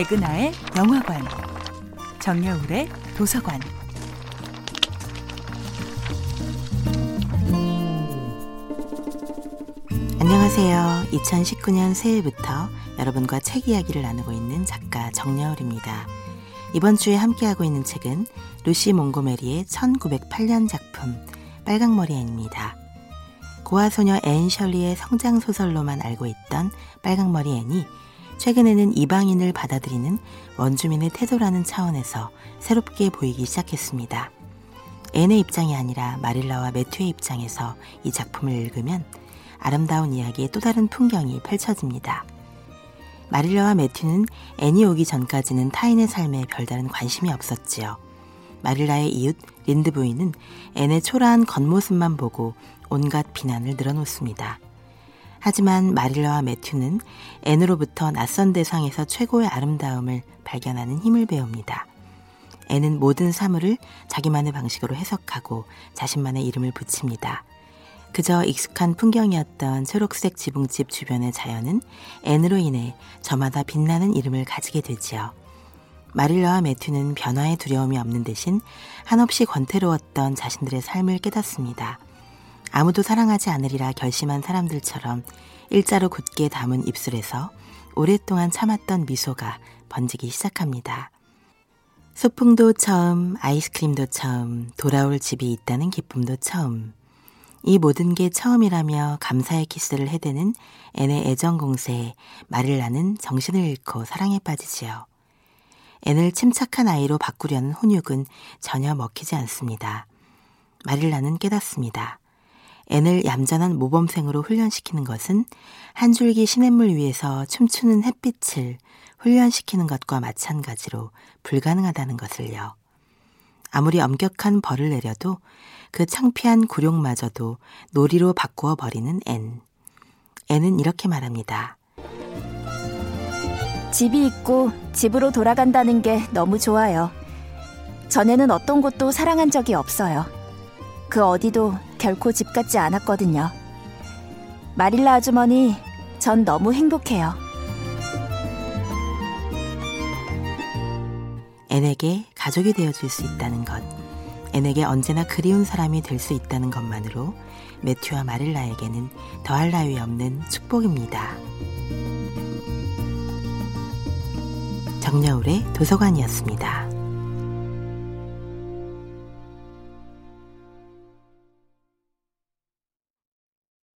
백은하의 영화관, 정여울의 도서관. 안녕하세요. 2019년 새해부터 여러분과 책 이야기를 나누고 있는 작가 정여울입니다. 이번 주에 함께하고 있는 책은 루시 몽고메리의 1908년 작품 빨강머리 앤입니다. 고아소녀 앤 셜리의 성장 소설로만 알고 있던 빨강머리 앤이 최근에는 이방인을 받아들이는 원주민의 태도라는 차원에서 새롭게 보이기 시작했습니다. 앤의 입장이 아니라 마릴라와 매튜의 입장에서 이 작품을 읽으면 아름다운 이야기의 또 다른 풍경이 펼쳐집니다. 마릴라와 매튜는 앤이 오기 전까지는 타인의 삶에 별다른 관심이 없었지요. 마릴라의 이웃 린드 부인은 앤의 초라한 겉모습만 보고 온갖 비난을 늘어놓습니다. 하지만 마릴라와 매튜는 앤으로부터 낯선 대상에서 최고의 아름다움을 발견하는 힘을 배웁니다. 앤은 모든 사물을 자기만의 방식으로 해석하고 자신만의 이름을 붙입니다. 그저 익숙한 풍경이었던 초록색 지붕집 주변의 자연은 앤으로 인해 저마다 빛나는 이름을 가지게 되지요. 마릴라와 매튜는 변화의 두려움이 없는 대신 한없이 권태로웠던 자신들의 삶을 깨닫습니다. 아무도 사랑하지 않으리라 결심한 사람들처럼 일자로 굳게 담은 입술에서 오랫동안 참았던 미소가 번지기 시작합니다. 소풍도 처음, 아이스크림도 처음, 돌아올 집이 있다는 기쁨도 처음. 이 모든 게 처음이라며 감사의 키스를 해대는 앤의 애정 공세에 마릴라는 정신을 잃고 사랑에 빠지지요. 앤을 침착한 아이로 바꾸려는 훈육은 전혀 먹히지 않습니다. 마릴라는 깨닫습니다. 앤을 얌전한 모범생으로 훈련시키는 것은 한 줄기 시냇물 위에서 춤추는 햇빛을 훈련시키는 것과 마찬가지로 불가능하다는 것을요. 아무리 엄격한 벌을 내려도 그 창피한 굴욕마저도 놀이로 바꾸어 버리는 앤. 앤은 이렇게 말합니다. 집이 있고 집으로 돌아간다는 게 너무 좋아요. 전에는 어떤 곳도 사랑한 적이 없어요. 그 어디도 결코 집 같지 않았거든요. 마릴라 아주머니, 전 너무 행복해요. 앤에게 가족이 되어줄 수 있다는 것, 앤에게 언제나 그리운 사람이 될 수 있다는 것만으로 매튜와 마릴라에게는 더할 나위 없는 축복입니다. 정여울의 도서관이었습니다.